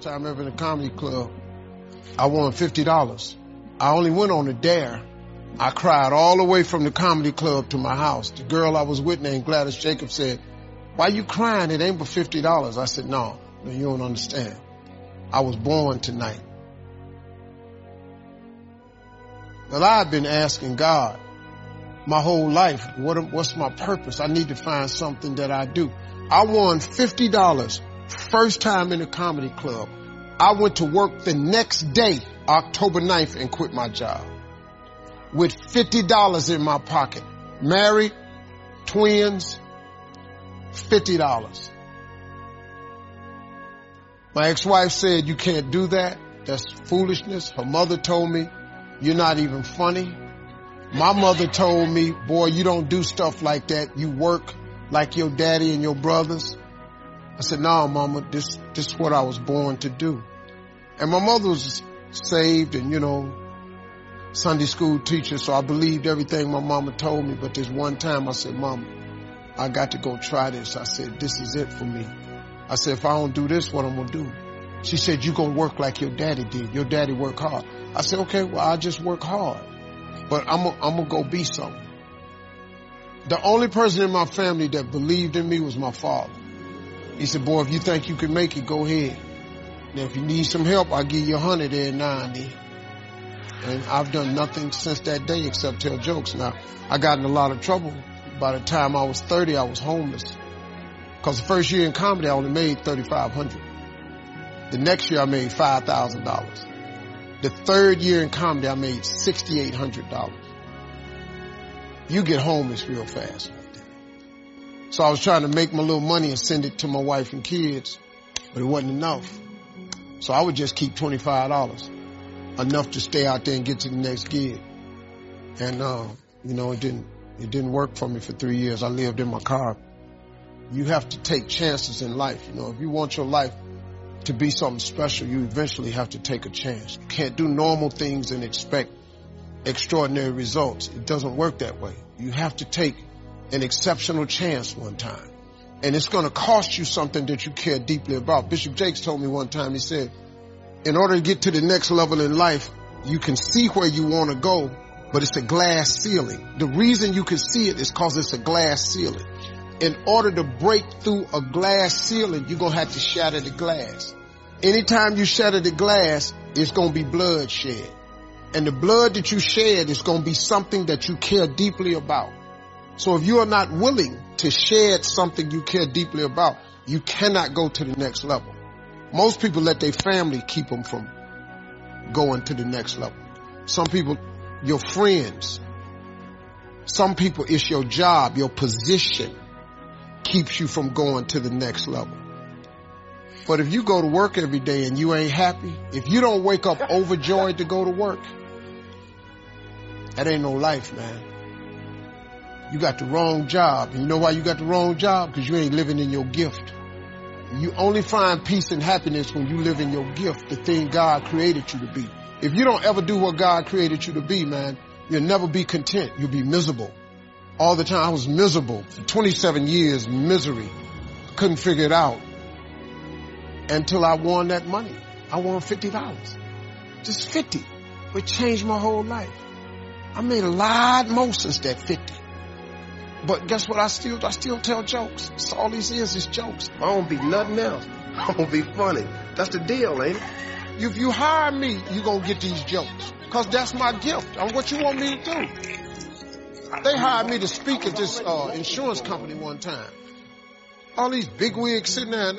First time ever in a comedy club. I won $50. I only went on a dare. I cried all the way from the comedy club to my house. The girl I was with named Gladys Jacobs said, why you crying? It ain't but $50. I said, no, no, you don't understand. I was born tonight. Well, I've been asking God my whole life, what, what's my purpose? I need to find something that I do. I won $50 first time in a comedy club. I went to work the next day, October 9th, and quit my job with $50 in my pocket. Married, twins, $50. My ex-wife said, you can't do that. That's foolishness. Her mother told me, you're not even funny. My mother told me, boy, you don't do stuff like that. You work like your daddy and your brothers. I said, no, mama, this, this is what I was born to do. And my mother was saved and, you know, Sunday school teacher, so I believed everything my mama told me. But this one time I said, mama, I got to go try this. I said, this is it for me. I said, if I don't do this, what I'm going to do? She said, you going to work like your daddy did. Your daddy worked hard. I said, okay, well, I just work hard, but I'm going to go be something. The only person in my family that believed in me was my father. He said, boy, if you think you can make it, go ahead. Now, if you need some help, I'll give you a hundred. And I've done nothing since that day except tell jokes. Now, I got in a lot of trouble. By the time I was 30, I was homeless. Cause the first year in comedy, I only made 3,500. The next year, I made $5,000. The third year in comedy, I made $6,800. You get homeless real fast. So I was trying to make my little money and send it to my wife and kids, but it wasn't enough. So I would just keep $25 enough to stay out there and get to the next gig. And, uh, you know, it didn't, it didn't work for me for three years. I lived in my car. You have to take chances in life. You know, if you want your life to be something special, you eventually have to take a chance. You can't do normal things and expect extraordinary results. It doesn't work that way. You have to take an exceptional chance one time. And it's going to cost you something that you care deeply about. Bishop Jakes told me one time, he said, in order to get to the next level in life, you can see where you want to go, but it's a glass ceiling. The reason you can see it is because it's a glass ceiling. In order to break through a glass ceiling, you're going to have to shatter the glass. Anytime you shatter the glass, it's going to be bloodshed. And the blood that you shed is going to be something that you care deeply about. So if you are not willing to shed something you care deeply about, you cannot go to the next level. Most people let their family keep them from going to the next level. Some people, your friends. Some people, it's your job, your position keeps you from going to the next level. But if you go to work every day and you ain't happy, if you don't wake up overjoyed to go to work, that ain't no life, man. You got the wrong job. And you know why you got the wrong job? Because you ain't living in your gift. You only find peace and happiness when you live in your gift, the thing God created you to be. If you don't ever do what God created you to be, man, you'll never be content. You'll be miserable. All the time I was miserable. For 27 years, misery. Couldn't figure it out. Until I won that money. I won $50. Just 50. It changed my whole life. I made a lot more since that 50. But guess what? I still, I still tell jokes. That's all these is, is jokes. I don't be nothing else. I don't be funny. That's the deal, ain't it? If you hire me, you gonna get these jokes. Cause that's my gift. I'm what you want me to do. They hired me to speak at this uh, insurance company one time. All these big wigs sitting there.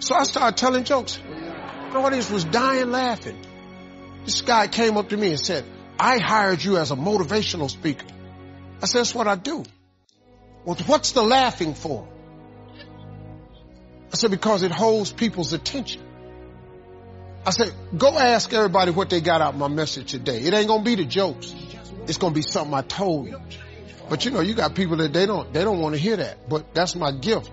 So I started telling jokes. The audience was dying laughing. This guy came up to me and said, I hired you as a motivational speaker. I said, that's what I do. Well, what's the laughing for? I said, because it holds people's attention. I said, go ask everybody what they got out of my message today. It ain't gonna be the jokes. It's gonna be something I told you. But you know, you got people that they don't, they don't want to hear that. But that's my gift.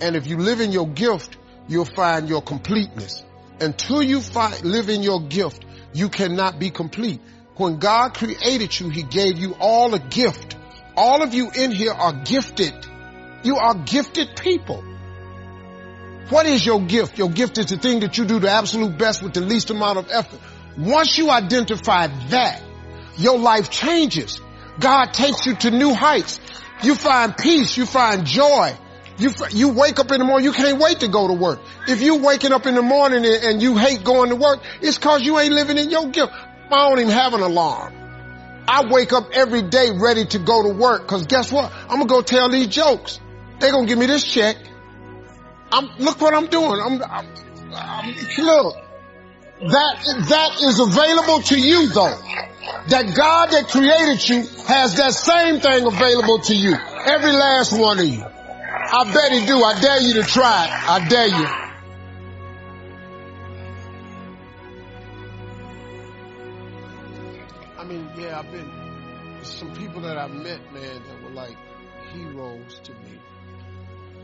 And if you live in your gift, you'll find your completeness. Until you find, live in your gift, you cannot be complete. When God created you, He gave you all a gift. All of you in here are gifted. You are gifted people. What is your gift? Your gift is the thing that you do the absolute best with the least amount of effort. Once you identify that, your life changes. God takes you to new heights. You find peace. You find joy. You, you wake up in the morning, you can't wait to go to work. If you waking up in the morning and, and you hate going to work, it's cause you ain't living in your gift. I don't even have an alarm. I wake up every day ready to go to work cause guess what? I'm gonna go tell these jokes. They gonna give me this check. I'm, look what I'm doing. I'm, I'm, I'm look. That, that is available to you though. That God that created you has that same thing available to you. Every last one of you. I bet he do. I dare you to try it. I dare you. That I met, man, that were like heroes to me.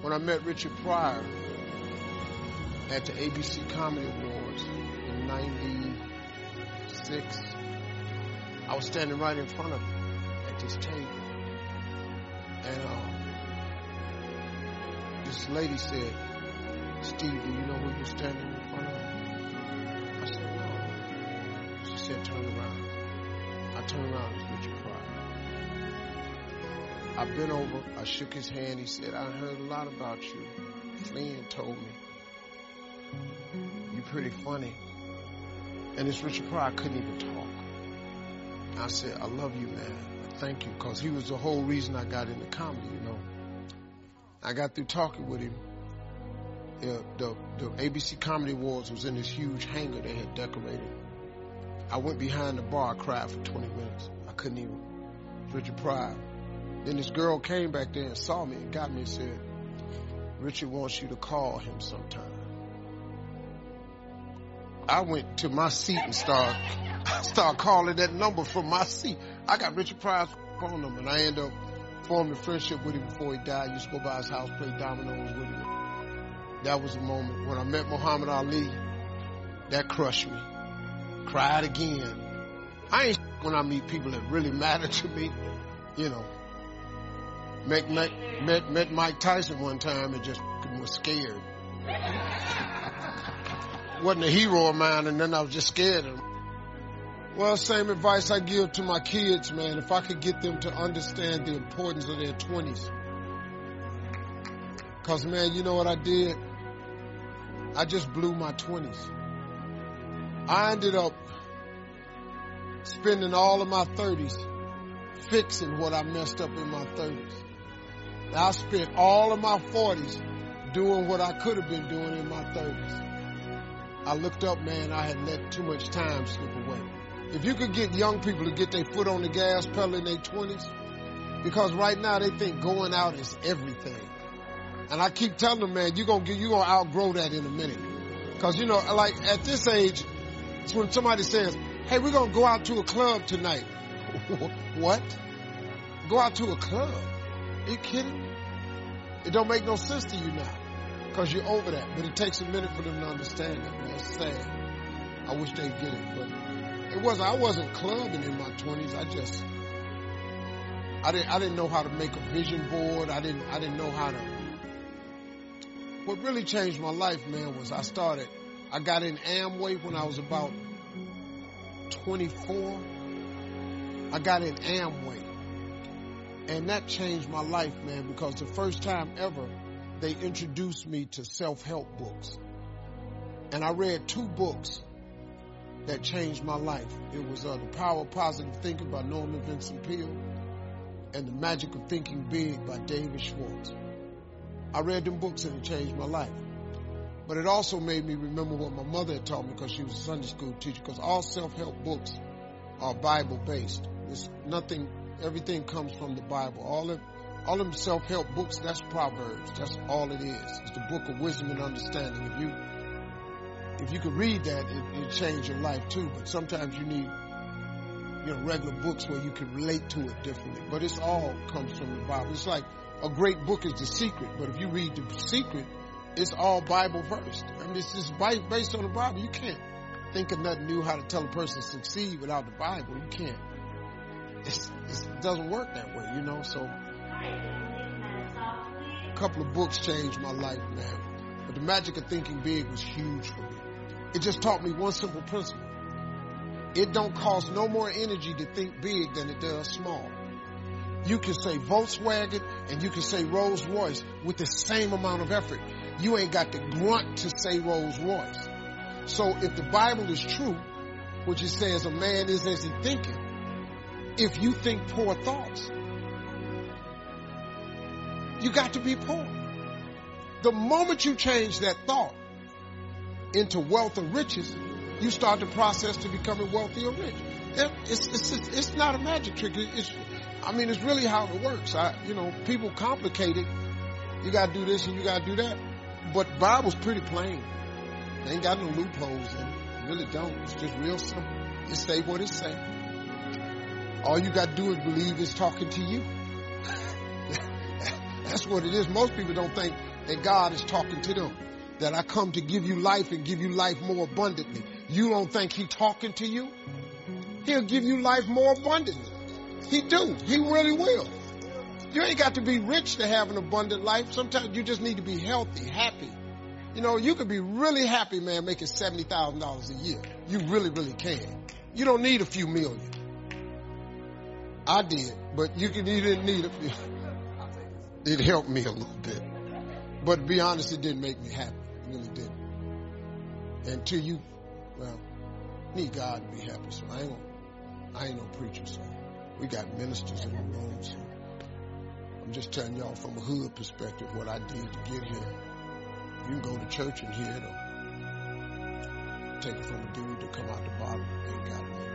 When I met Richard Pryor at the ABC Comedy Awards in 96, I was standing right in front of him at this table. And, um, this lady said, Steve, do you know who you're standing in front of? I said, no. She said, turn around. I turned around, it's Richard Pryor. I bent over, I shook his hand, he said, I heard a lot about you. Flynn told me. You're pretty funny. And this Richard Pryor couldn't even talk. I said, I love you, man. Thank you, because he was the whole reason I got into comedy, you know. I got through talking with him. The, the, the ABC Comedy Awards was in this huge hangar they had decorated. I went behind the bar, I cried for 20 minutes. I couldn't even. Richard Pryor. Then this girl came back there and saw me and got me and said, Richard wants you to call him sometime. I went to my seat and started, start calling that number from my seat. I got Richard Pryor's phone number and I ended up forming a friendship with him before he died. Used to go by his house, play dominoes with him. That was the moment when I met Muhammad Ali. That crushed me. Cried again. I ain't when I meet people that really matter to me. You know. Met, met, met, met Mike Tyson one time and just was scared. Wasn't a hero of mine and then I was just scared of him. Well, same advice I give to my kids, man. If I could get them to understand the importance of their 20s. Cause man, you know what I did? I just blew my 20s. I ended up spending all of my 30s fixing what I messed up in my 30s. I spent all of my 40s doing what I could have been doing in my 30s. I looked up, man, I had let too much time slip away. If you could get young people to get their foot on the gas pedal in their 20s, because right now they think going out is everything. And I keep telling them, man, you're going to you're going to outgrow that in a minute. Cause you know, like at this age, it's when somebody says, hey, we're going to go out to a club tonight. what? Go out to a club? Are you kidding? It don't make no sense to you now. Cause you're over that. But it takes a minute for them to understand that, man. It's sad. I wish they'd get it, but it wasn't, I wasn't clubbing in my twenties. I just, I didn't, I didn't know how to make a vision board. I didn't, I didn't know how to, what really changed my life, man, was I started, I got in Amway when I was about 24. I got in Amway. And that changed my life, man, because the first time ever they introduced me to self-help books. And I read two books that changed my life. It was uh, The Power of Positive Thinking by Norman Vincent Peale and The Magic of Thinking Big by David Schwartz. I read them books and it changed my life. But it also made me remember what my mother had taught me because she was a Sunday school teacher because all self-help books are Bible based. It's nothing, everything comes from the Bible. All of, all them self-help books, that's Proverbs. That's all it is. It's the book of wisdom and understanding. If you if you could read that, it, it change your life too. But sometimes you need, you know, regular books where you can relate to it differently. But it's all comes from the Bible. It's like a great book is The Secret, but if you read The Secret, it's all Bible versed. I mean, it's just based on the Bible. You can't think of nothing new how to tell a person to succeed without the Bible. You can't. It's, it doesn't work that way, you know. So, a couple of books changed my life, man. But the magic of thinking big was huge for me. It just taught me one simple principle. It don't cost no more energy to think big than it does small. You can say Volkswagen and you can say Rolls Royce with the same amount of effort. You ain't got to grunt to say Rolls Royce. So if the Bible is true, which it says a man is as he thinketh, if you think poor thoughts, you got to be poor. The moment you change that thought into wealth or riches, you start the process to becoming wealthy or rich. It's, it's, it's, it's not a magic trick. It's, I mean, it's really how it works. I, you know, people complicate it. You gotta do this and you gotta do that. But Bible's pretty plain. They ain't got no loopholes in it. Really don't. It's just real simple. It say what it say. All you gotta do is believe it's talking to you. That's what it is. Most people don't think that God is talking to them. That I come to give you life and give you life more abundantly. You don't think he talking to you? He'll give you life more abundantly. He do. He really will. You ain't got to be rich to have an abundant life. Sometimes you just need to be healthy, happy. You know, you could be really happy, man, making $70,000 a year. You really, really can. You don't need a few million. I did, but you can, you didn't need few. It helped me a little bit. But to be honest, it didn't make me happy. It really didn't. Until you, well, need God to be happy. So I ain't, I ain't no preacher, so we got ministers in the room. So I'm just telling y'all from a hood perspective what I did to get here. You can go to church and hear it or take it from a dude to come out the bottom. Ain't got nothing.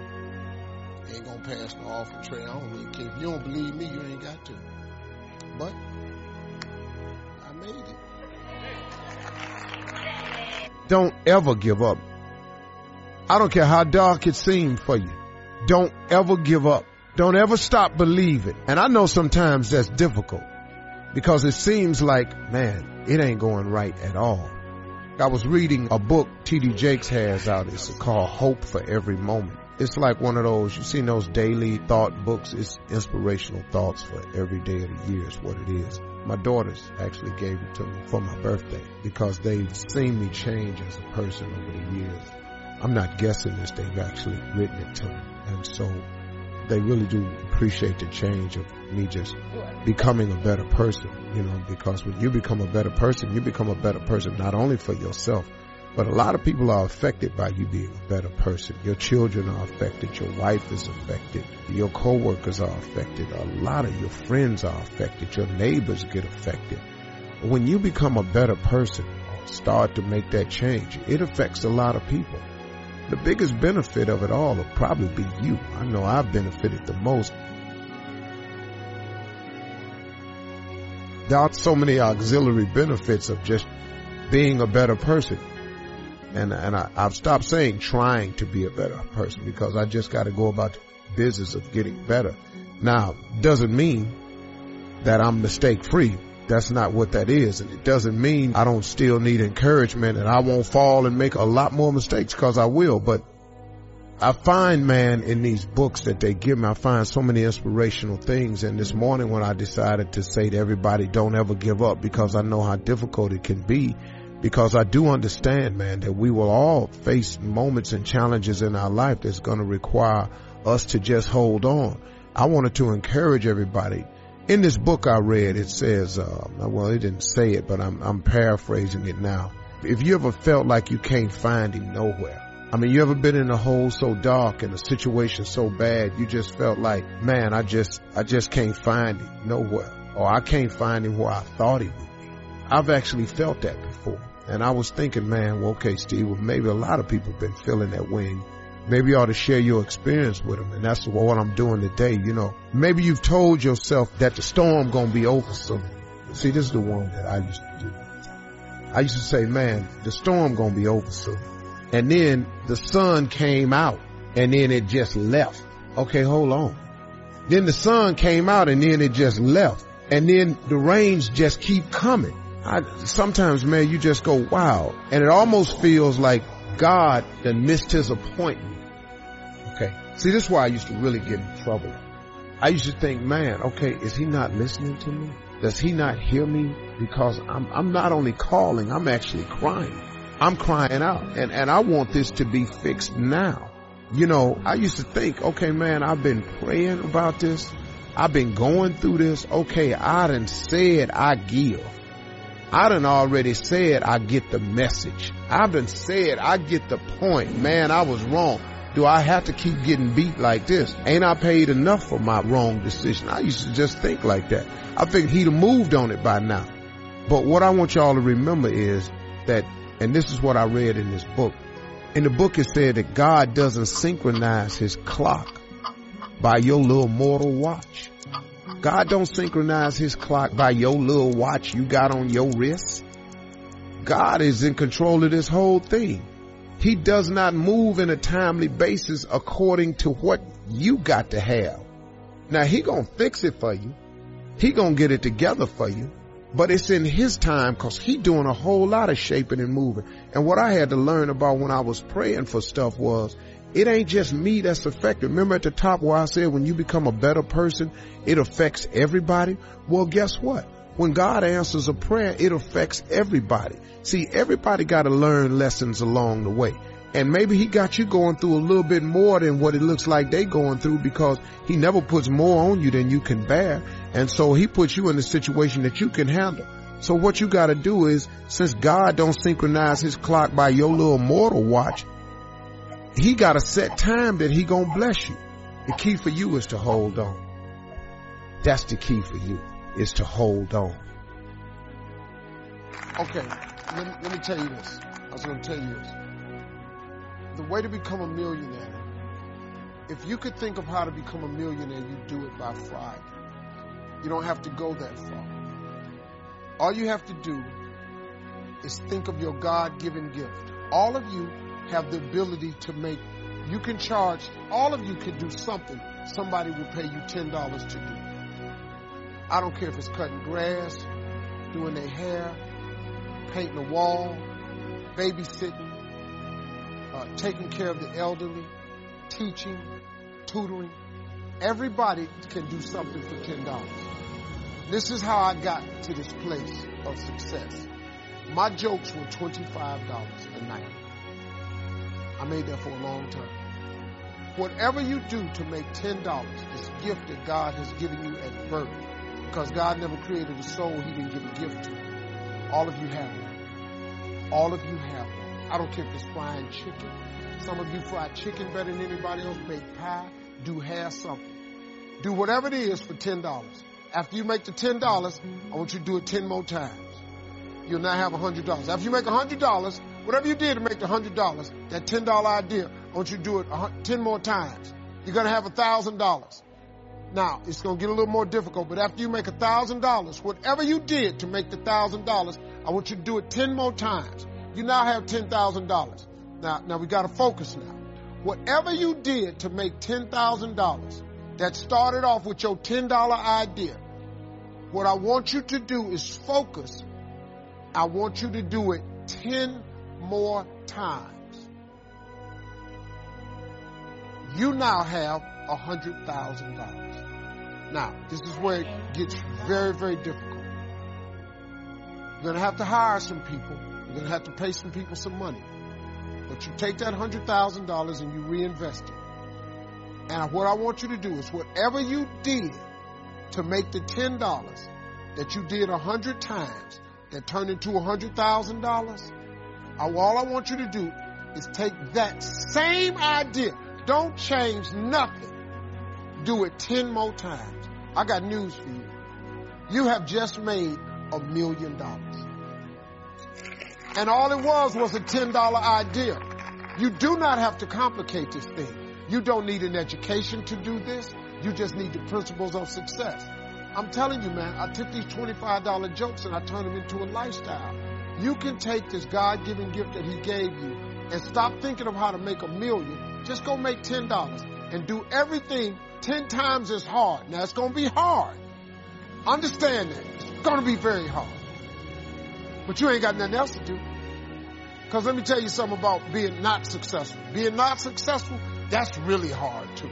Ain't gonna pass the offering tray. I don't really care. If you don't believe me, you ain't got to. But I made it. Don't ever give up. I don't care how dark it seems for you. Don't ever give up. Don't ever stop believing. And I know sometimes that's difficult because it seems like, man, it ain't going right at all. I was reading a book T.D. Jakes has out. It's called Hope for Every Moment. It's like one of those, you've seen those daily thought books. It's inspirational thoughts for every day of the year is what it is. My daughters actually gave it to me for my birthday because they've seen me change as a person over the years. I'm not guessing this. They've actually written it to me. And so they really do appreciate the change of me just becoming a better person, you know, because when you become a better person, you become a better person not only for yourself, but a lot of people are affected by you being a better person. Your children are affected. Your wife is affected. Your coworkers are affected. A lot of your friends are affected. Your neighbors get affected. When you become a better person, start to make that change, it affects a lot of people. The biggest benefit of it all will probably be you. I know I've benefited the most. There are so many auxiliary benefits of just being a better person. And, and I, I've stopped saying trying to be a better person because I just got to go about the business of getting better. Now, doesn't mean that I'm mistake free. That's not what that is. And it doesn't mean I don't still need encouragement and I won't fall and make a lot more mistakes because I will. But I find, man, in these books that they give me, I find so many inspirational things. And this morning when I decided to say to everybody, don't ever give up because I know how difficult it can be because I do understand, man, that we will all face moments and challenges in our life that's going to require us to just hold on. I wanted to encourage everybody. In this book I read, it says, uh, well, it didn't say it, but I'm, I'm paraphrasing it now. If you ever felt like you can't find him nowhere, I mean, you ever been in a hole so dark and a situation so bad, you just felt like, man, I just, I just can't find him nowhere. Or I can't find him where I thought he would be. I've actually felt that before. And I was thinking, man, well, okay, Steve, well, maybe a lot of people have been feeling that way. Maybe you ought to share your experience with them. And that's what I'm doing today. You know, maybe you've told yourself that the storm going to be over soon. See, this is the one that I used to do. I used to say, man, the storm going to be over soon. And then the sun came out and then it just left. Okay, hold on. Then the sun came out and then it just left. And then the rains just keep coming. I, sometimes, man, you just go, wow. And it almost feels like God then missed his appointment. Okay. See, this is why I used to really get in trouble. I used to think, man, okay, is he not listening to me? Does he not hear me? Because I'm, I'm not only calling, I'm actually crying. I'm crying out and, and I want this to be fixed now. You know, I used to think, okay, man, I've been praying about this. I've been going through this. Okay, I done said I give. I done already said I get the message. I've done said I get the point. Man, I was wrong. Do I have to keep getting beat like this? Ain't I paid enough for my wrong decision? I used to just think like that. I think he'd have moved on it by now. But what I want y'all to remember is that, and this is what I read in this book. In the book it said that God doesn't synchronize his clock by your little mortal watch. God don't synchronize his clock by your little watch you got on your wrist. God is in control of this whole thing. He does not move in a timely basis according to what you got to have. Now he gonna fix it for you. He gonna get it together for you. But it's in his time cause he doing a whole lot of shaping and moving. And what I had to learn about when I was praying for stuff was it ain't just me that's affected. Remember at the top where I said when you become a better person, it affects everybody? Well, guess what? When God answers a prayer, it affects everybody. See, everybody got to learn lessons along the way. And maybe he got you going through a little bit more than what it looks like they going through because he never puts more on you than you can bear. And so he puts you in a situation that you can handle. So what you got to do is, since God don't synchronize his clock by your little mortal watch, he got a set time that he gonna bless you. The key for you is to hold on. That's the key for you is to hold on. Okay, let me, let me tell you this. I was to tell you this. The way to become a millionaire, if you could think of how to become a millionaire, you do it by Friday. You don't have to go that far. All you have to do is think of your God given gift. All of you have the ability to make, you can charge, all of you can do something somebody will pay you $10 to do. I don't care if it's cutting grass, doing their hair, painting a wall, babysitting, uh, taking care of the elderly, teaching, tutoring. Everybody can do something for $10. This is how I got to this place of success. My jokes were $25 a night. I made that for a long time. Whatever you do to make $10, this gift that God has given you at birth, because God never created a soul he didn't give a gift to. All of you have one. All of you have one. I don't care if it's frying chicken. Some of you fry chicken better than anybody else. Make pie. Do hair something. Do whatever it is for $10. After you make the $10, I want you to do it 10 more times. You'll now have $100. After you make $100, whatever you did to make the $100, that $10 idea, I want you to do it 10 more times. You're to have $1,000. Now, it's going to get a little more difficult, but after you make $1,000, whatever you did to make the $1,000, I want you to do it 10 more times. You now have $10,000. Now, now we got to focus now. Whatever you did to make $10,000 that started off with your $10 idea, what I want you to do is focus. I want you to do it 10 more times. You now have a $100,000. Now, this is where it gets very, very difficult. You're going to have to hire some people. You're going to have to pay some people some money. But you take that $100,000 and you reinvest it. And what I want you to do is whatever you did to make the $10 that you did a hundred times that turned into a $100,000, all I want you to do is take that same idea don't change nothing. Do it 10 more times. I got news for you. You have just made a million dollars. And all it was was a $10 idea. You do not have to complicate this thing. You don't need an education to do this. You just need the principles of success. I'm telling you, man, I took these $25 jokes and I turned them into a lifestyle. You can take this God-given gift that he gave you and stop thinking of how to make a million just go make $10 and do everything 10 times as hard. Now it's going to be hard. Understand that. It's going to be very hard. But you ain't got nothing else to do. Cause let me tell you something about being not successful. Being not successful, that's really hard too.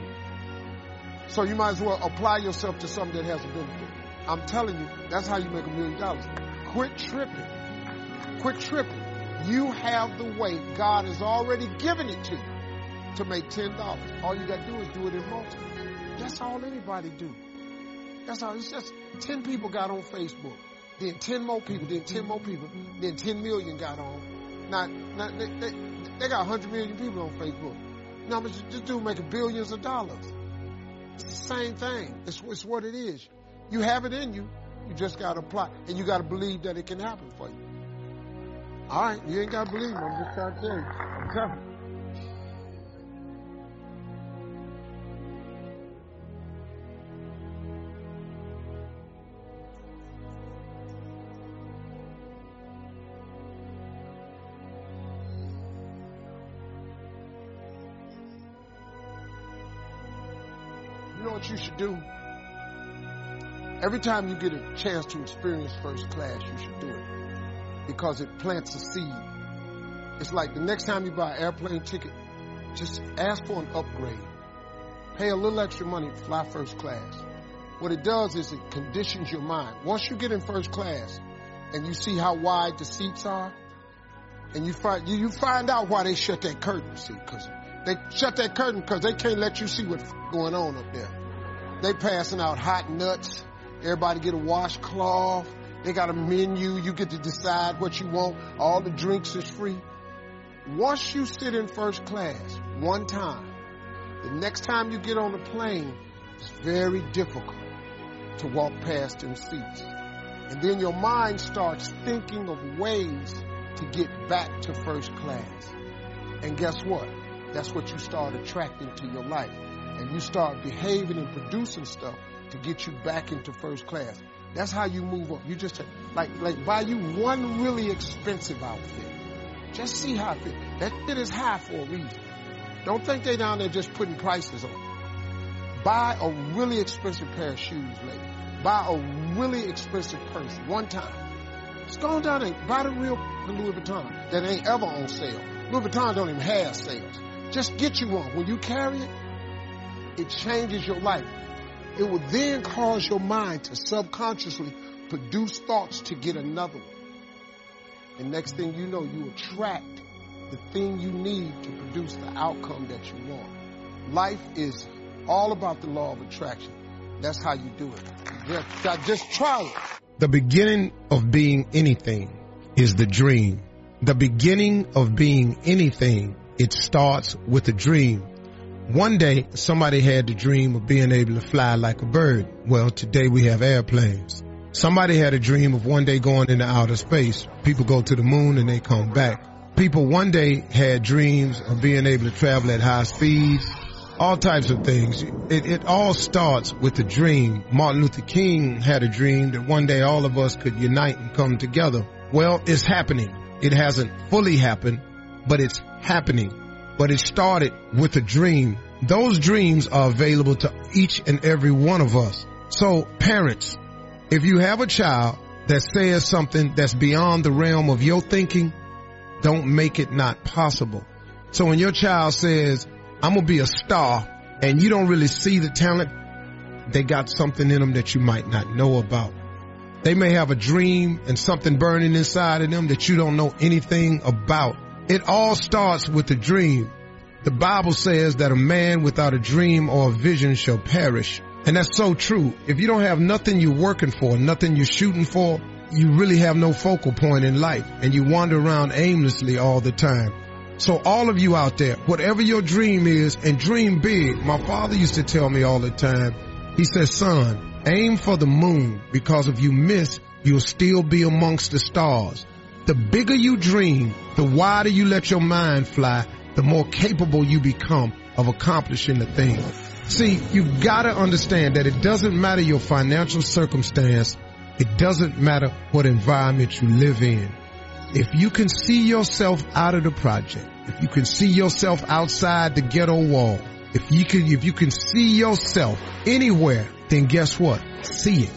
So you might as well apply yourself to something that has a benefit. I'm telling you, that's how you make a million dollars. Quit tripping. Quit tripping. You have the way God has already given it to you to make ten dollars. All you got to do is do it in multiples. That's all anybody do. That's all. It's just ten people got on Facebook, then ten more people, then ten more people, then ten million got on. Now, now they, they, they got hundred million people on Facebook. Now, this dude making billions of dollars. It's the same thing. It's, it's what it is. You have it in you. You just got to apply. And you got to believe that it can happen for you. All right. You ain't got to believe me. I'm just trying to tell you. I'm telling you. You know what you should do? Every time you get a chance to experience first class, you should do it. Because it plants a seed. It's like the next time you buy an airplane ticket, just ask for an upgrade. Pay a little extra money to fly first class. What it does is it conditions your mind. Once you get in first class and you see how wide the seats are, and you find you, you find out why they shut that curtain, see, because they shut that curtain because they can't let you see what's going on up there. They passing out hot nuts. Everybody get a washcloth. They got a menu. You get to decide what you want. All the drinks is free. Once you sit in first class one time, the next time you get on a plane, it's very difficult to walk past them seats. And then your mind starts thinking of ways to get back to first class. And guess what? That's what you start attracting to your life. And you start behaving and producing stuff to get you back into first class. That's how you move up. You just like like buy you one really expensive outfit. Just see how it fits. That fit is high for a reason. Don't think they down there just putting prices on. Buy a really expensive pair of shoes, lady. Buy a really expensive purse one time. Just go down and buy the real Louis Vuitton that ain't ever on sale. Louis Vuitton don't even have sales. Just get you one. When you carry it, it changes your life. It will then cause your mind to subconsciously produce thoughts to get another one. And next thing you know, you attract the thing you need to produce the outcome that you want. Life is all about the law of attraction. That's how you do it. Just, try it. The beginning of being anything is the dream. The beginning of being anything, it starts with a dream. One day, somebody had the dream of being able to fly like a bird. Well, today we have airplanes. Somebody had a dream of one day going into outer space. People go to the moon and they come back. People one day had dreams of being able to travel at high speeds, all types of things. It, it all starts with a dream. Martin Luther King had a dream that one day all of us could unite and come together. Well, it's happening. It hasn't fully happened, but it's happening. But it started with a dream. Those dreams are available to each and every one of us. So parents, if you have a child that says something that's beyond the realm of your thinking, don't make it not possible. So when your child says, I'm going to be a star and you don't really see the talent, they got something in them that you might not know about. They may have a dream and something burning inside of them that you don't know anything about. It all starts with a dream. The Bible says that a man without a dream or a vision shall perish. And that's so true. If you don't have nothing you're working for, nothing you're shooting for, you really have no focal point in life and you wander around aimlessly all the time. So all of you out there, whatever your dream is and dream big. My father used to tell me all the time, he says, son, aim for the moon because if you miss, you'll still be amongst the stars. The bigger you dream, the wider you let your mind fly, the more capable you become of accomplishing the thing. See, you gotta understand that it doesn't matter your financial circumstance. It doesn't matter what environment you live in. If you can see yourself out of the project, if you can see yourself outside the ghetto wall, if you can, if you can see yourself anywhere, then guess what? See it.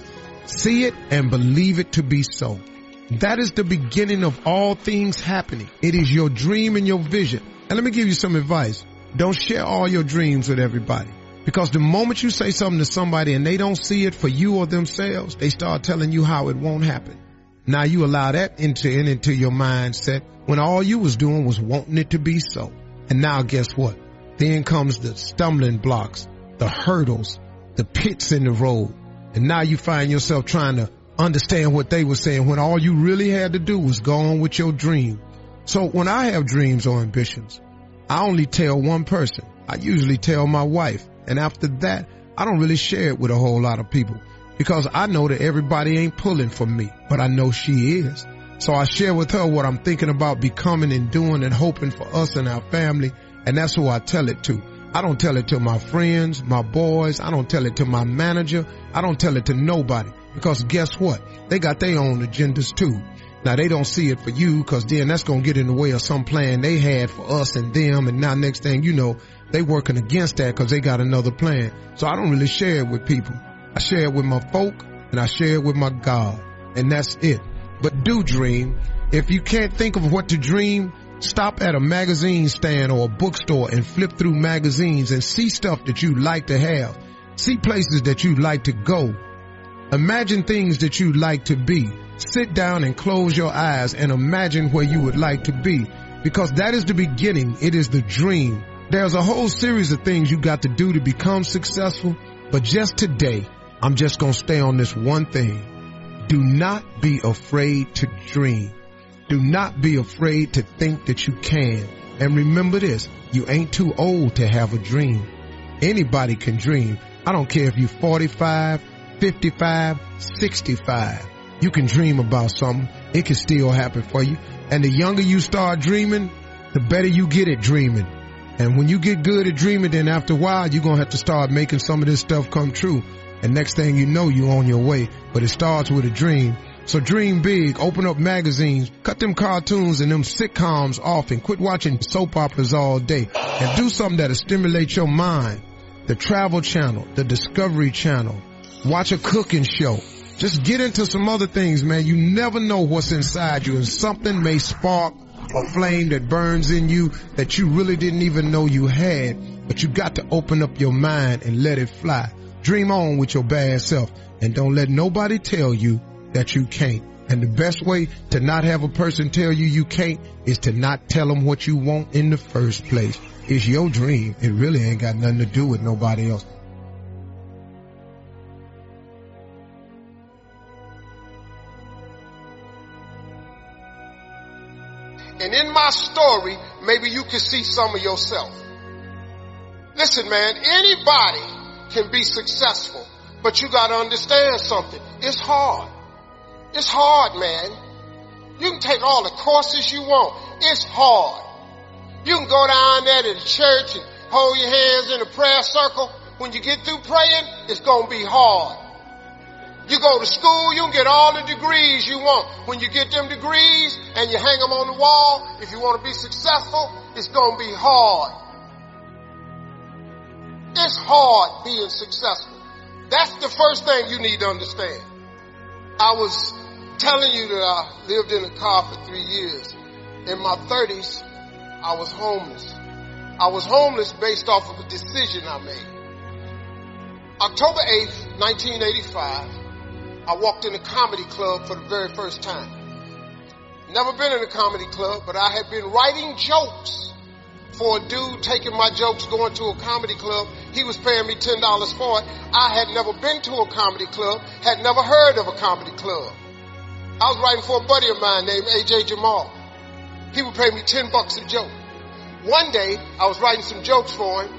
See it and believe it to be so. That is the beginning of all things happening. It is your dream and your vision. And let me give you some advice. Don't share all your dreams with everybody. Because the moment you say something to somebody and they don't see it for you or themselves, they start telling you how it won't happen. Now you allow that into, into your mindset when all you was doing was wanting it to be so. And now guess what? Then comes the stumbling blocks, the hurdles, the pits in the road. And now you find yourself trying to understand what they were saying when all you really had to do was go on with your dream. So when I have dreams or ambitions, I only tell one person. I usually tell my wife. And after that, I don't really share it with a whole lot of people because I know that everybody ain't pulling for me, but I know she is. So I share with her what I'm thinking about becoming and doing and hoping for us and our family. And that's who I tell it to. I don't tell it to my friends, my boys. I don't tell it to my manager. I don't tell it to nobody because guess what? They got their own agendas too. Now they don't see it for you because then that's going to get in the way of some plan they had for us and them. And now next thing you know, they working against that because they got another plan. So I don't really share it with people. I share it with my folk and I share it with my God and that's it. But do dream. If you can't think of what to dream, stop at a magazine stand or a bookstore and flip through magazines and see stuff that you like to have. See places that you like to go. Imagine things that you'd like to be. Sit down and close your eyes and imagine where you would like to be because that is the beginning. It is the dream. There's a whole series of things you got to do to become successful, but just today, I'm just going to stay on this one thing. Do not be afraid to dream. Do not be afraid to think that you can. And remember this, you ain't too old to have a dream. Anybody can dream. I don't care if you're 45, 55, 65. You can dream about something. It can still happen for you. And the younger you start dreaming, the better you get at dreaming. And when you get good at dreaming, then after a while, you're going to have to start making some of this stuff come true. And next thing you know, you're on your way. But it starts with a dream. So dream big, open up magazines, cut them cartoons and them sitcoms off and quit watching soap operas all day and do something that'll stimulate your mind. The travel channel, the discovery channel, watch a cooking show. Just get into some other things, man. You never know what's inside you and something may spark a flame that burns in you that you really didn't even know you had, but you got to open up your mind and let it fly. Dream on with your bad self and don't let nobody tell you that you can't. And the best way to not have a person tell you you can't is to not tell them what you want in the first place. It's your dream. It really ain't got nothing to do with nobody else. Story, maybe you can see some of yourself. Listen, man, anybody can be successful, but you gotta understand something. It's hard. It's hard, man. You can take all the courses you want. It's hard. You can go down there to the church and hold your hands in a prayer circle. When you get through praying, it's gonna be hard. You go to school, you can get all the degrees you want. When you get them degrees and you hang them on the wall, if you want to be successful, it's going to be hard. It's hard being successful. That's the first thing you need to understand. I was telling you that I lived in a car for three years. In my 30s, I was homeless. I was homeless based off of a decision I made. October 8th, 1985, I walked in a comedy club for the very first time. Never been in a comedy club, but I had been writing jokes for a dude taking my jokes going to a comedy club. He was paying me $10 for it. I had never been to a comedy club, had never heard of a comedy club. I was writing for a buddy of mine named AJ Jamal. He would pay me 10 bucks a joke. One day, I was writing some jokes for him,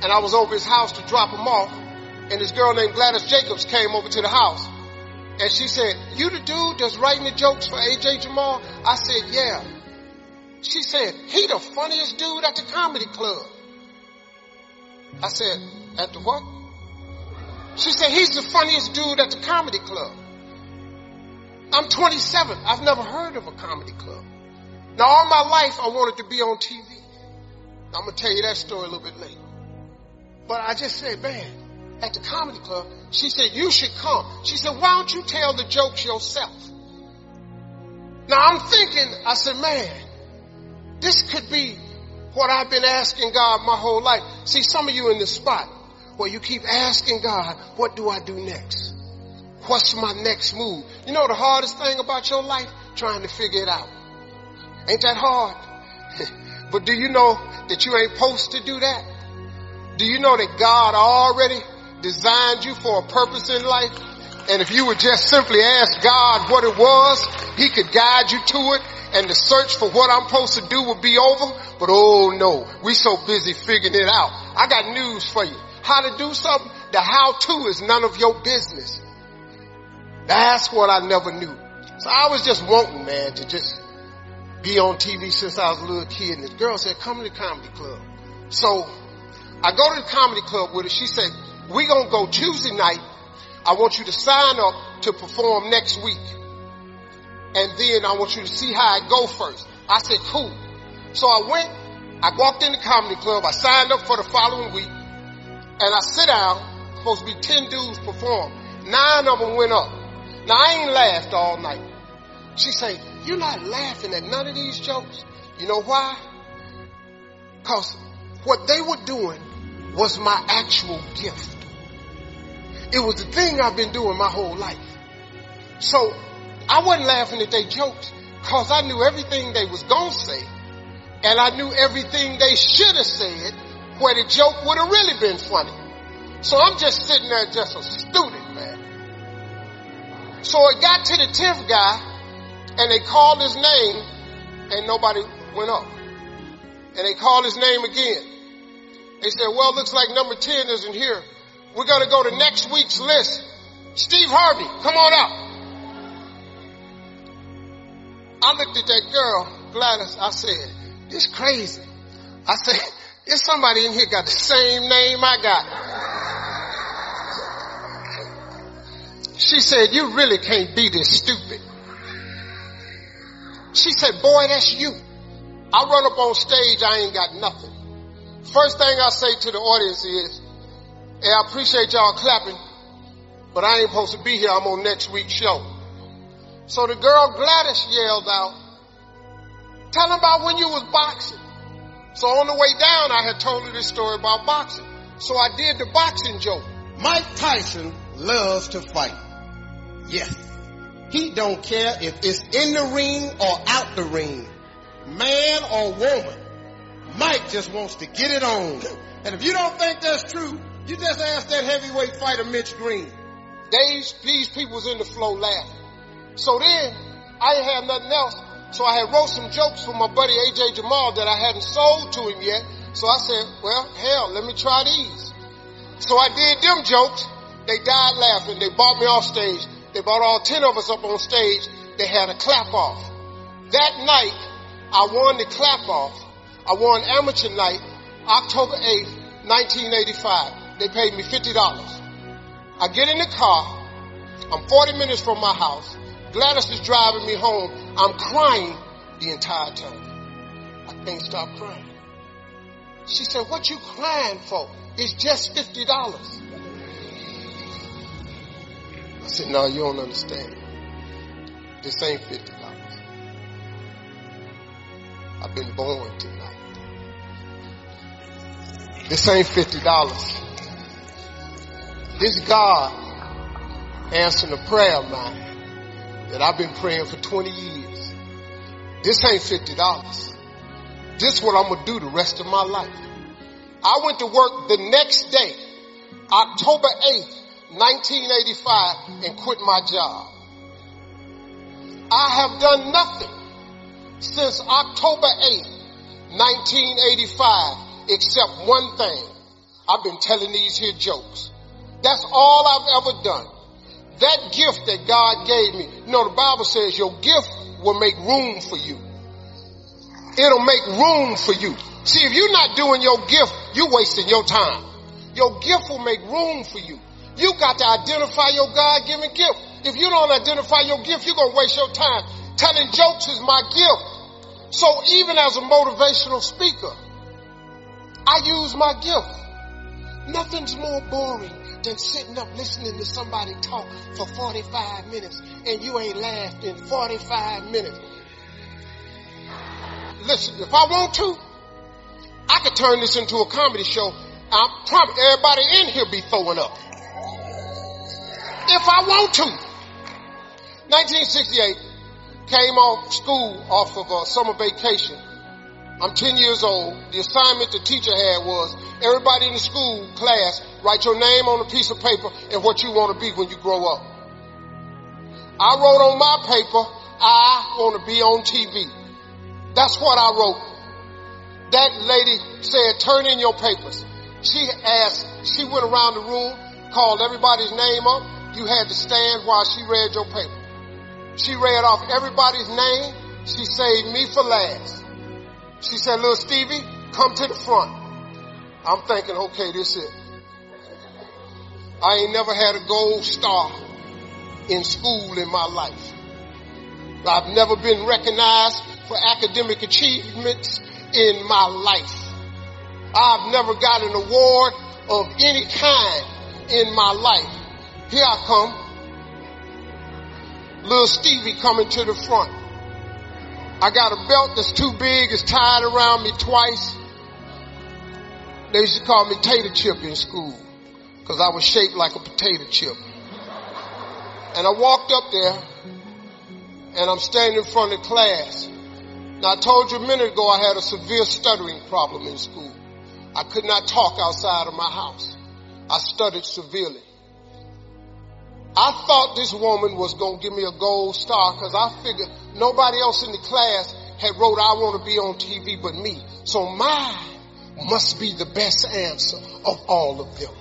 and I was over his house to drop him off, and this girl named Gladys Jacobs came over to the house. And she said, you the dude that's writing the jokes for AJ Jamal? I said, yeah. She said, he the funniest dude at the comedy club. I said, at the what? She said, he's the funniest dude at the comedy club. I'm 27. I've never heard of a comedy club. Now all my life I wanted to be on TV. I'm going to tell you that story a little bit later. But I just said, man, at the comedy club, she said, you should come. She said, why don't you tell the jokes yourself? Now I'm thinking, I said, man, this could be what I've been asking God my whole life. See, some of you in this spot, where you keep asking God, what do I do next? What's my next move? You know the hardest thing about your life? Trying to figure it out. Ain't that hard? but do you know that you ain't supposed to do that? Do you know that God already designed you for a purpose in life? And if you would just simply ask God what it was, He could guide you to it and the search for what I'm supposed to do would be over. But oh no, we so busy figuring it out. I got news for you. How to do something, the how to is none of your business. That's what I never knew. So I was just wanting, man, to just be on TV since I was a little kid. And the girl said, come to the comedy club. So I go to the comedy club with her. She said, we gonna go Tuesday night. I want you to sign up to perform next week. And then I want you to see how I go first. I said, cool. So I went, I walked in the comedy club, I signed up for the following week, and I sit down, supposed to be 10 dudes perform. Nine of them went up. Now I ain't laughed all night. She said, you're not laughing at none of these jokes. You know why? Cause what they were doing was my actual gift. It was the thing I've been doing my whole life. So I wasn't laughing at their jokes cause I knew everything they was gonna say and I knew everything they should have said where the joke would have really been funny. So I'm just sitting there just a student, man. So it got to the 10th guy and they called his name and nobody went up. And they called his name again. They said, well, looks like number 10 isn't here. We're going to go to next week's list. Steve Harvey, come on up. I looked at that girl, Gladys, I said, this crazy. I said, there's somebody in here got the same name I got. She said, you really can't be this stupid. She said, boy, that's you. I run up on stage, I ain't got nothing. First thing I say to the audience is, hey, I appreciate y'all clapping, but I ain't supposed to be here. I'm on next week's show. So the girl Gladys yelled out, tell them about when you was boxing. So on the way down, I had told her this story about boxing. So I did the boxing joke. Mike Tyson loves to fight. Yes. He don't care if it's in the ring or out the ring. Man or woman. Mike just wants to get it on. And if you don't think that's true, you just ask that heavyweight fighter Mitch Green. These, these people was in the flow laughing. So then, I ain't had nothing else. So I had wrote some jokes for my buddy AJ Jamal that I hadn't sold to him yet. So I said, well, hell, let me try these. So I did them jokes. They died laughing. They bought me off stage. They brought all 10 of us up on stage. They had a clap off. That night, I won the clap off. I won amateur night, October 8th, 1985. They paid me $50. I get in the car. I'm 40 minutes from my house. Gladys is driving me home. I'm crying the entire time. I can't stop crying. She said, what you crying for? It's just $50. I said, no, you don't understand. This ain't $50. I've been born tonight. This ain't $50. This God answering a prayer of mine that I've been praying for 20 years. This ain't $50. This is what I'm going to do the rest of my life. I went to work the next day, October 8th, 1985 and quit my job. I have done nothing since October 8th, 1985 except one thing. I've been telling these here jokes. That's all I've ever done. That gift that God gave me, you know, the Bible says your gift will make room for you. It'll make room for you. See, if you're not doing your gift, you're wasting your time. Your gift will make room for you. You got to identify your God-given gift. If you don't identify your gift, you're going to waste your time. Telling jokes is my gift. So even as a motivational speaker, I use my gift. Nothing's more boring than sitting up listening to somebody talk for 45 minutes and you ain't laughed in 45 minutes. Listen, if I want to, I could turn this into a comedy show I promise everybody in here be throwing up. If I want to. 1968, came off school off of a summer vacation. I'm 10 years old. The assignment the teacher had was everybody in the school class write your name on a piece of paper and what you want to be when you grow up. I wrote on my paper, I want to be on TV. That's what I wrote. That lady said, turn in your papers. She asked, she went around the room, called everybody's name up. You had to stand while she read your paper. She read off everybody's name. She saved me for last. She said, little Stevie, come to the front. I'm thinking, okay, this is it. I ain't never had a gold star in school in my life. I've never been recognized for academic achievements in my life. I've never got an award of any kind in my life. Here I come. Little Stevie coming to the front. I got a belt that's too big. It's tied around me twice. They used to call me Tater Chip in school because I was shaped like a potato chip. And I walked up there and I'm standing in front of class. Now I told you a minute ago I had a severe stuttering problem in school. I could not talk outside of my house. I stuttered severely. I thought this woman was going to give me a gold star because I figured nobody else in the class had wrote I want to be on TV but me. So mine must be the best answer of all of them.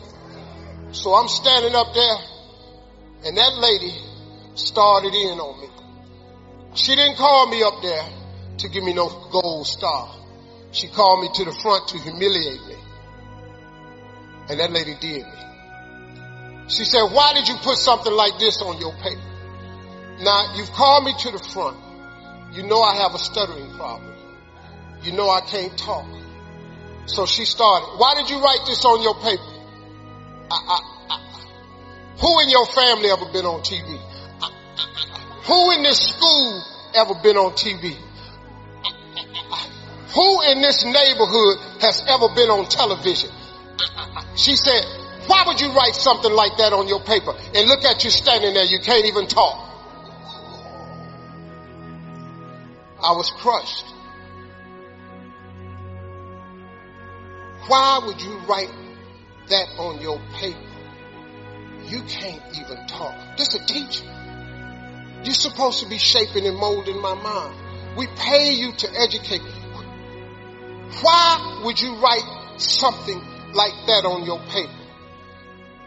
So I'm standing up there and that lady started in on me. She didn't call me up there to give me no gold star. She called me to the front to humiliate me. And that lady did me. She said, why did you put something like this on your paper? Now, you've called me to the front. You know I have a stuttering problem. You know I can't talk. So she started, why did you write this on your paper? I, I, I, who in your family ever been on TV? Who in this school ever been on TV? Who in this neighborhood has ever been on television? She said, why would you write something like that on your paper? And look at you standing there, you can't even talk. I was crushed. Why would you write that on your paper? You can't even talk. This a teacher. You're supposed to be shaping and molding my mind. We pay you to educate. Why would you write something like that on your paper?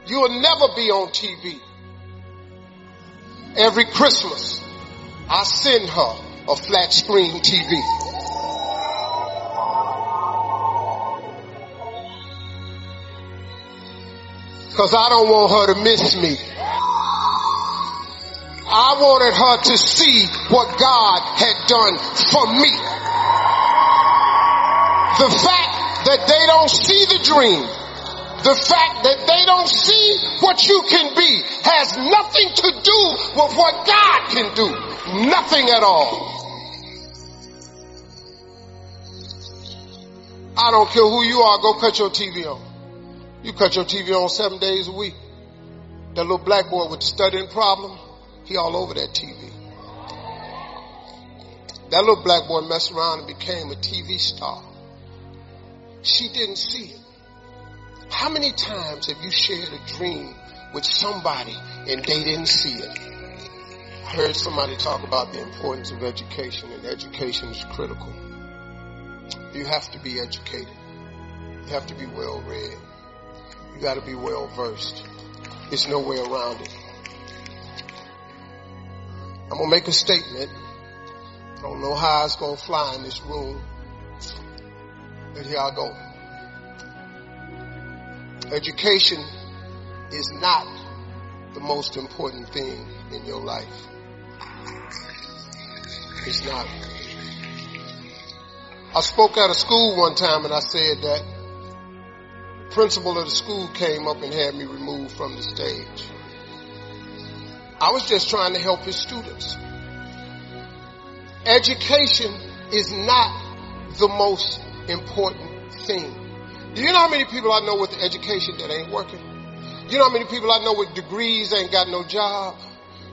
You'll never be on TV. Every Christmas, I send her a flat screen TV. Cause I don't want her to miss me. I wanted her to see what God had done for me. The fact that they don't see the dream, the fact that they don't see what you can be has nothing to do with what God can do. Nothing at all. I don't care who you are, go cut your TV on. You cut your TV on seven days a week. That little black boy with the studying problem, he all over that TV. That little black boy messed around and became a TV star. She didn't see it. How many times have you shared a dream with somebody and they didn't see it? I heard somebody talk about the importance of education and education is critical. You have to be educated. You have to be well read. You got to be well versed. There's no way around it. I'm going to make a statement. I don't know how it's going to fly in this room. But here I go. Education is not the most important thing in your life. It's not. I spoke at a school one time and I said that the principal of the school came up and had me removed from the stage. I was just trying to help his students. Education is not the most important thing. Do you know how many people I know with education that ain't working? You know how many people I know with degrees ain't got no job?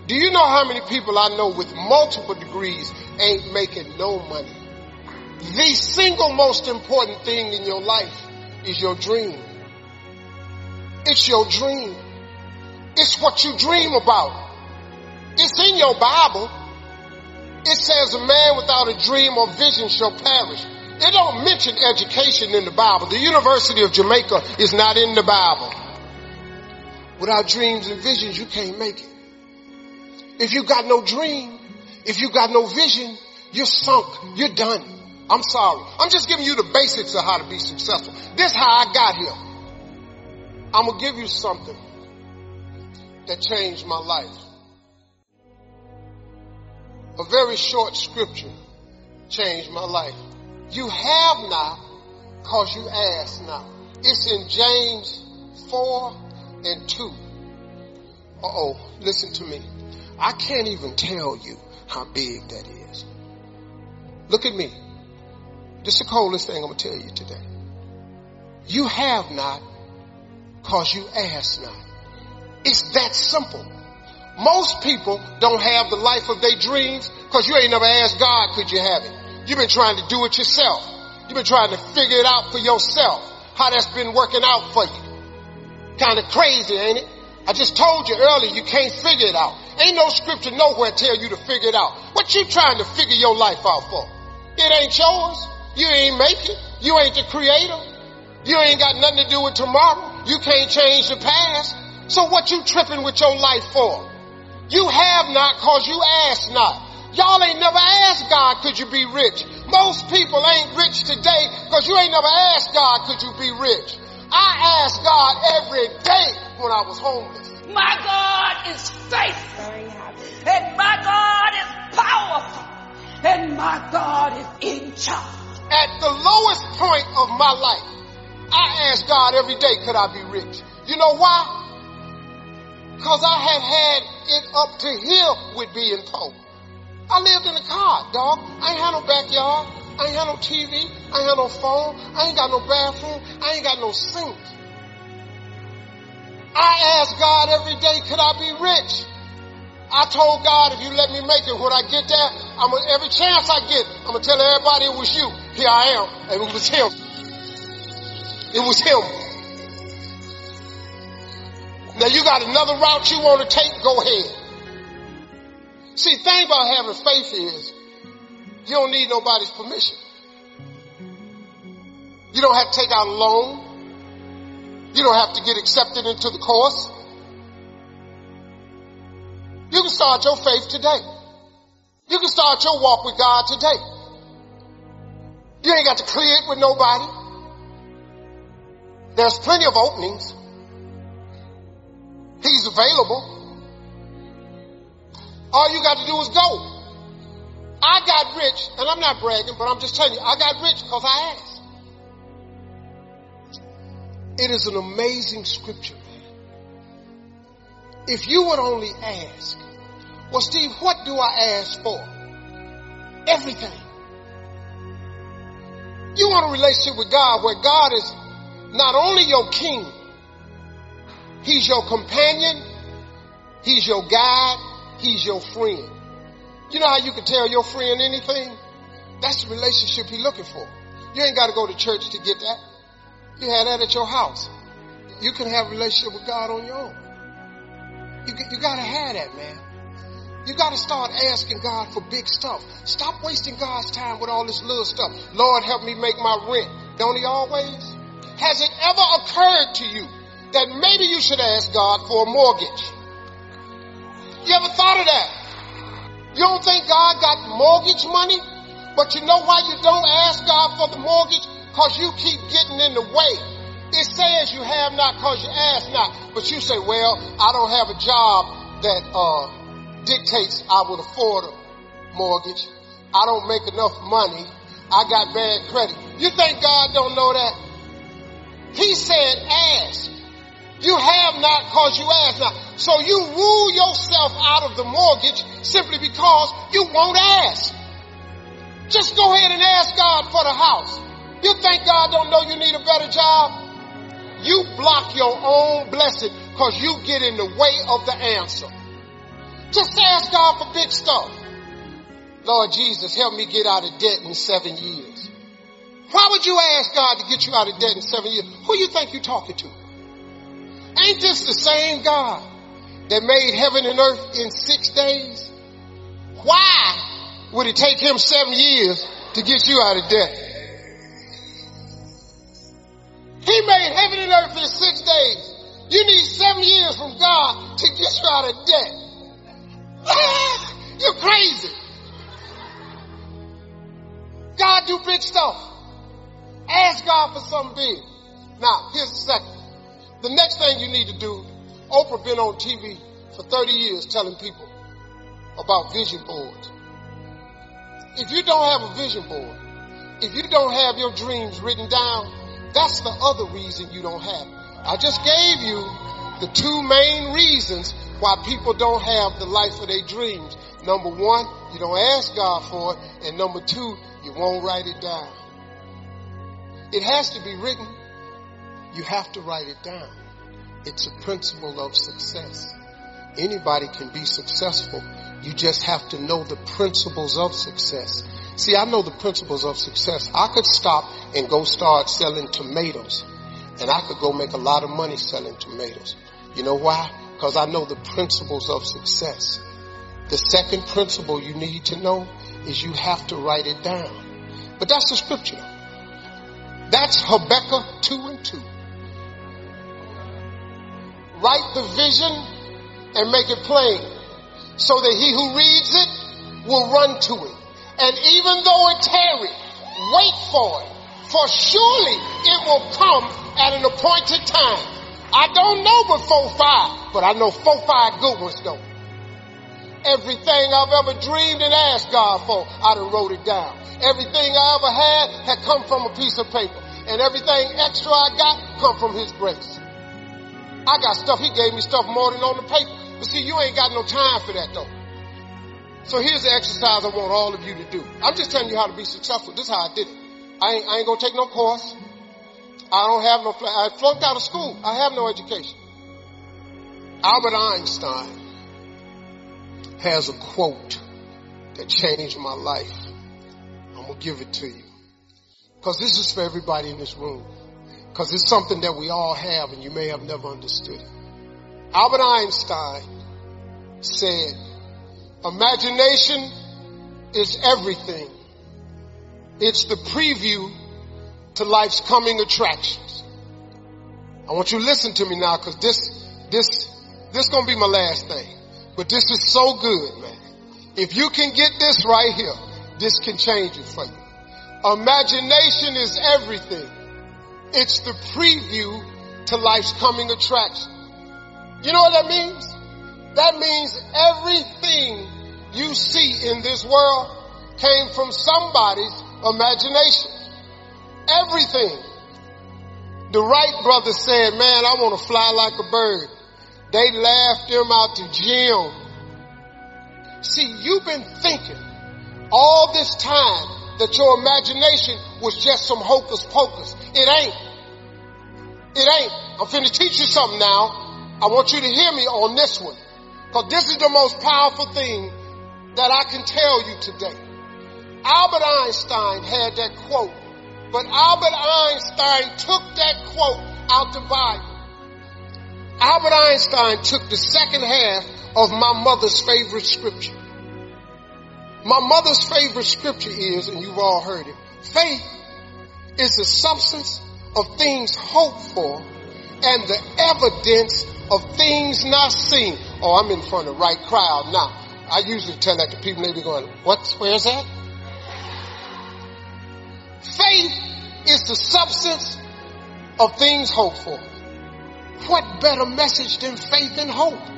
Do you know how many people I know with multiple degrees ain't making no money? The single most important thing in your life is your dream. It's your dream. It's what you dream about. It's in your Bible. It says a man without a dream or vision shall perish. It don't mention education in the Bible. The University of Jamaica is not in the Bible. Without dreams and visions, you can't make it. If you got no dream, if you got no vision, you're sunk. You're done. I'm sorry. I'm just giving you the basics of how to be successful. This is how I got here. I'm going to give you something that changed my life. A very short scripture changed my life. You have not cause you ask not. It's in James 4 and 2. Uh-oh, listen to me. I can't even tell you how big that is. Look at me. This is the coldest thing I'm going to tell you today. You have not cause you ask not. It's that simple. Most people don't have the life of their dreams because you ain't never asked God, could you have it? You've been trying to do it yourself. You've been trying to figure it out for yourself. How that's been working out for you. Kind of crazy, ain't it? I just told you earlier you can't figure it out. Ain't no scripture nowhere tell you to figure it out. What you trying to figure your life out for? It ain't yours. You ain't make it. You ain't the creator. You ain't got nothing to do with tomorrow. You can't change the past. So what you tripping with your life for? You have not cause you ask not. Y'all ain't never asked God, could you be rich? Most people ain't rich today because you ain't never asked God, could you be rich? I asked God every day when I was homeless. My God is faithful. And my God is powerful. And my God is in charge. At the lowest point of my life, I asked God every day, could I be rich? You know why? Because I had had it up to here with being poor. I lived in a car, dog. I ain't had no backyard. I ain't had no TV. I ain't had no phone. I ain't got no bathroom. I ain't got no sink. I ask God every day, could I be rich? I told God, if you let me make it, when I get there, I'm gonna, every chance I get, I'm gonna tell everybody it was you. Here I am, and it was him. It was him. Now you got another route you want to take, go ahead. See, the thing about having faith is you don't need nobody's permission. You don't have to take out a loan. You don't have to get accepted into the course. You can start your faith today. You can start your walk with God today. You ain't got to clear it with nobody. There's plenty of openings. He's available. All you got to do is go. I got rich, and I'm not bragging, but I'm just telling you, I got rich because I asked. It is an amazing scripture, man. If you would only ask, well, Steve, what do I ask for? Everything. You want a relationship with God where God is not only your king, He's your companion, He's your guide, He's your friend. You know how you can tell your friend anything? That's the relationship he's looking for. You ain't got to go to church to get that. You have that at your house. You can have a relationship with God on your own. You, you got to have that, man. You got to start asking God for big stuff. Stop wasting God's time with all this little stuff. Lord, help me make my rent. Don't he always? Has it ever occurred to you that maybe you should ask God for a mortgage? You ever thought of that? You don't think God got mortgage money? But you know why you don't ask God for the mortgage? Cause you keep getting in the way. It says you have not cause you ask not. But you say, well, I don't have a job that, uh, dictates I would afford a mortgage. I don't make enough money. I got bad credit. You think God don't know that? He said ask. You have not cause you ask not. So you rule yourself out of the mortgage simply because you won't ask. Just go ahead and ask God for the house. You think God don't know you need a better job? You block your own blessing because you get in the way of the answer. Just ask God for big stuff. Lord Jesus, help me get out of debt in seven years. Why would you ask God to get you out of debt in seven years? Who you think you're talking to? Ain't this the same God that made heaven and earth in six days? Why would it take him seven years to get you out of debt? He made heaven and earth in six days. You need seven years from God to get you out of debt. You're crazy. God do big stuff. Ask God for something big. Now, here's the second. The next thing you need to do, Oprah been on TV for 30 years telling people about vision boards. If you don't have a vision board, if you don't have your dreams written down, that's the other reason you don't have it. I just gave you the two main reasons why people don't have the life of their dreams. Number one, you don't ask God for it. And number two, you won't write it down. It has to be written. You have to write it down. It's a principle of success. Anybody can be successful. You just have to know the principles of success. See, I know the principles of success. I could stop and go start selling tomatoes and I could go make a lot of money selling tomatoes. You know why? Because I know the principles of success. The second principle you need to know is you have to write it down. But that's the scripture. That's Habakkuk 2 and 2. Write the vision and make it plain so that he who reads it will run to it. And even though it tarry, wait for it. For surely it will come at an appointed time. I don't know four five, but I know four five good ones though. Everything I've ever dreamed and asked God for, I done wrote it down. Everything I ever had had come from a piece of paper. And everything extra I got come from His grace. I got stuff, He gave me stuff more than on the paper. But see, you ain't got no time for that though. So here's the exercise I want all of you to do. I'm just telling you how to be successful. This is how I did it. I ain't, I ain't gonna take no course. I don't have no, I flunked out of school. I have no education. Albert Einstein has a quote that changed my life. I'm gonna give it to you. Cause this is for everybody in this room. Cause it's something that we all have and you may have never understood it. Albert Einstein said, Imagination is everything. It's the preview to life's coming attractions. I want you to listen to me now because this, this, this gonna be my last thing. But this is so good, man. If you can get this right here, this can change it for you. Imagination is everything. It's the preview to life's coming attraction. You know what that means? That means everything you see in this world came from somebody's imagination. Everything. The Wright brothers said, man, I want to fly like a bird. They laughed him out the gym. See, you've been thinking all this time that your imagination was just some hocus pocus. It ain't. It ain't. I'm finna teach you something now. I want you to hear me on this one. Because this is the most powerful thing that I can tell you today. Albert Einstein had that quote, but Albert Einstein took that quote out the Bible. Albert Einstein took the second half of my mother's favorite scripture. My mother's favorite scripture is, and you've all heard it, faith is the substance of things hoped for and the evidence of things not seen. Oh, I'm in front of the right crowd now. I usually tell that to people, they be going, what's, where's that? Faith is the substance of things hoped for. What better message than faith and hope?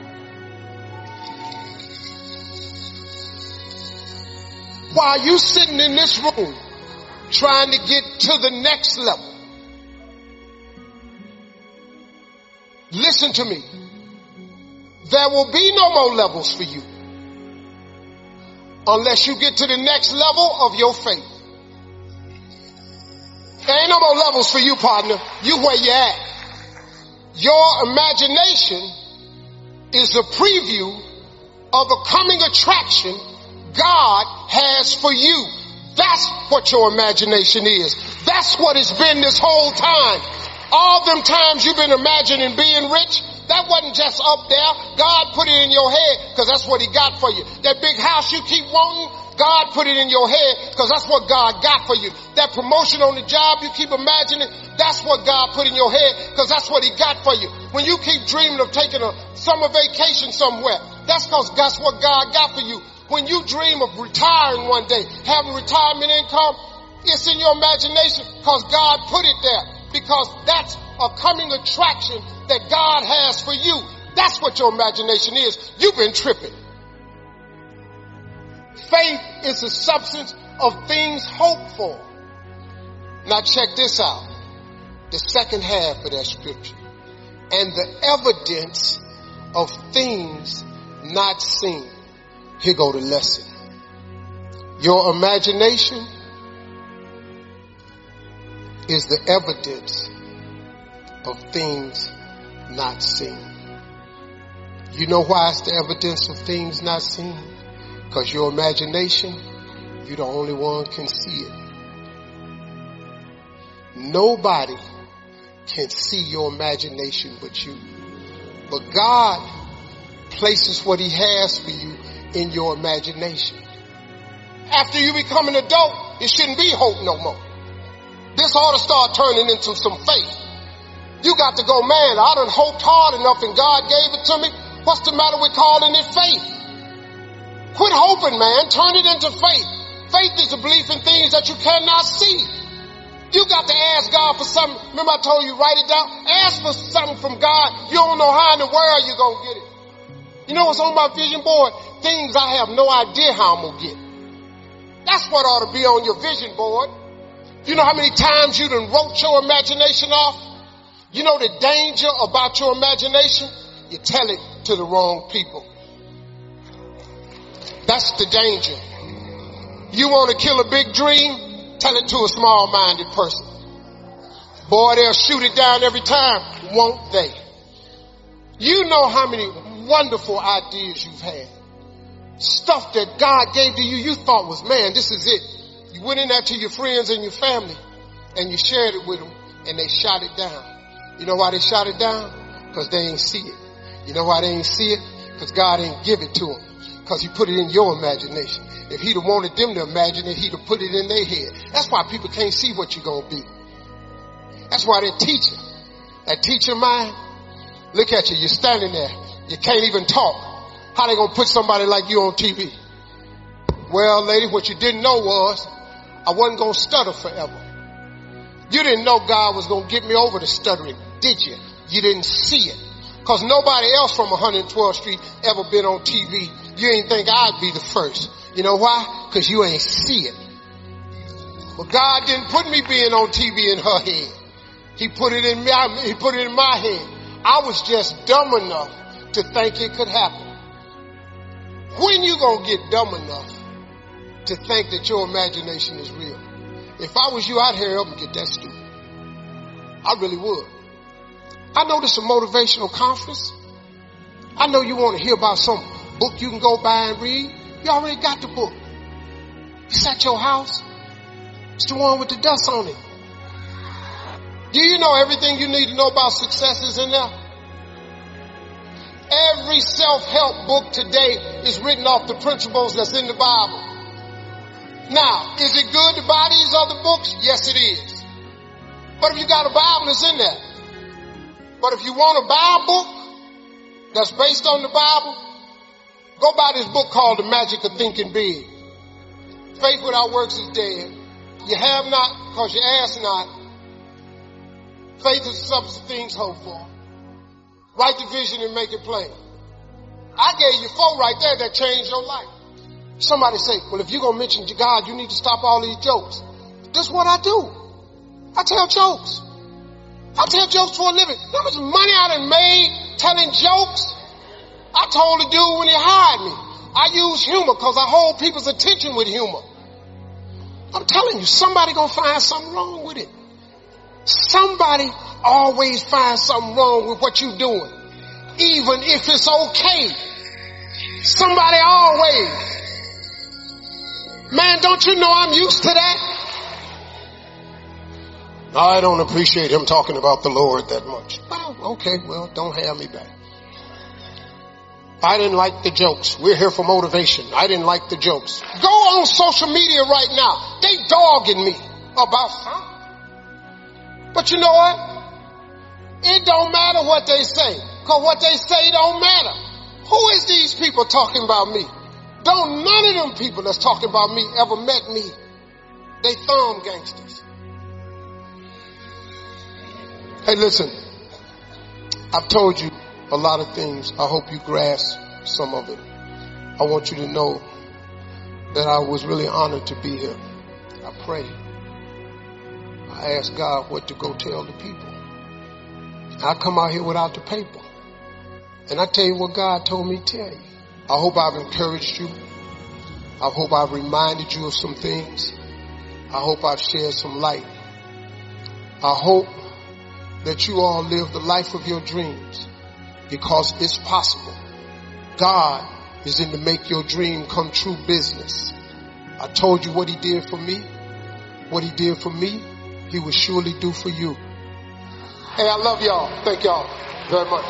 While you sitting in this room trying to get to the next level, Listen to me. There will be no more levels for you unless you get to the next level of your faith. There ain't no more levels for you, partner. You where you at. Your imagination is the preview of a coming attraction God has for you. That's what your imagination is. That's what it's been this whole time. All them times you've been imagining being rich, that wasn't just up there. God put it in your head because that's what he got for you. That big house you keep wanting, God put it in your head because that's what God got for you. That promotion on the job you keep imagining, that's what God put in your head because that's what he got for you. When you keep dreaming of taking a summer vacation somewhere, that's because that's what God got for you. When you dream of retiring one day, having retirement income, it's in your imagination because God put it there because that's a coming attraction that God has for you. That's what your imagination is. You've been tripping. Faith is the substance of things hoped for. Now check this out. The second half of that scripture. And the evidence of things not seen. Here go the lesson. Your imagination is the evidence of things not seen. You know why it's the evidence of things not seen? Because your imagination, you're the only one can see it. Nobody can see your imagination but you. But God places what he has for you in your imagination. After you become an adult, it shouldn't be hope no more. This ought to start turning into some faith. You got to go, man, I done hoped hard enough and God gave it to me. What's the matter with calling it faith? Quit hoping, man. Turn it into faith. Faith is a belief in things that you cannot see. You got to ask God for something. Remember I told you, write it down. Ask for something from God. You don't know how in the world you're going to get it. You know what's on my vision board? Things I have no idea how I'm going to get. That's what ought to be on your vision board. You know how many times you done wrote your imagination off? You know the danger about your imagination? You tell it to the wrong people. That's the danger. You want to kill a big dream? Tell it to a small-minded person. Boy, they'll shoot it down every time, won't they? You know how many wonderful ideas you've had. Stuff that God gave to you, you thought was, man, this is it. You went in there to your friends and your family and you shared it with them and they shot it down. You know why they shot it down? Because they ain't see it. You know why they ain't see it? Because God ain't give it to them. Because he put it in your imagination. If he'd have wanted them to imagine it, he'd have put it in their head. That's why people can't see what you're to be. That's why that teacher, that teacher mind, look at you, you're standing there. You can't even talk. How they to put somebody like you on TV? Well, lady, what you didn't know was I wasn't to stutter forever. You didn't know God was to get me over the stuttering did you? You didn't see it. Cause nobody else from 112th Street ever been on TV. You ain't think I'd be the first. You know why? Cause you ain't see it. But God didn't put me being on TV in her head. He put it in my, he put it in my head. I was just dumb enough to think it could happen. When you gonna get dumb enough to think that your imagination is real? If I was you, I'd hurry up and get that stupid. I really would. I know this is a motivational conference. I know you want to hear about some book you can go buy and read. You already got the book. It's at your house. It's the one with the dust on it. Do you know everything you need to know about success is in there? Every self-help book today is written off the principles that's in the Bible. Now, is it good to buy these other books? Yes, it is. But if you got a Bible, it's in there. But if you want a Bible that's based on the Bible, go buy this book called The Magic of Thinking Big. Faith without works is dead. You have not because you ask not. Faith is substance of things hoped for. Write the vision and make it plain. I gave you four right there that changed your life. Somebody say, well, if you're going to mention God, you need to stop all these jokes. That's what I do. I tell jokes. I tell jokes for a living. How much money I done made telling jokes? I told the dude when he hired me, I use humor because I hold people's attention with humor. I'm telling you, somebody gonna find something wrong with it. Somebody always finds something wrong with what you're doing, even if it's okay. Somebody always. Man, don't you know I'm used to that? I don't appreciate him talking about the Lord that much. Well, okay, well, don't have me back. I didn't like the jokes. We're here for motivation. I didn't like the jokes. Go on social media right now. They dogging me about something. But you know what? It don't matter what they say. Cause what they say don't matter. Who is these people talking about me? Don't none of them people that's talking about me ever met me. They thumb gangsters. Hey, listen. I've told you a lot of things. I hope you grasp some of it. I want you to know that I was really honored to be here. I pray. I ask God what to go tell the people. I come out here without the paper. And I tell you what God told me to tell you. I hope I've encouraged you. I hope I've reminded you of some things. I hope I've shared some light. I hope that you all live the life of your dreams because it's possible. God is in to make your dream come true business. I told you what he did for me. What he did for me, he will surely do for you. Hey, I love y'all. Thank y'all very much.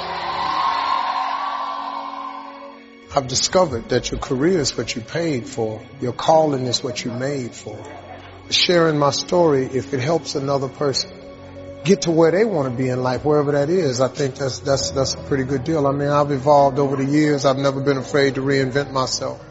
I've discovered that your career is what you paid for. Your calling is what you made for. Sharing my story, if it helps another person, get to where they want to be in life, wherever that is. I think that's that's that's a pretty good deal. I mean, I've evolved over the years. I've never been afraid to reinvent myself.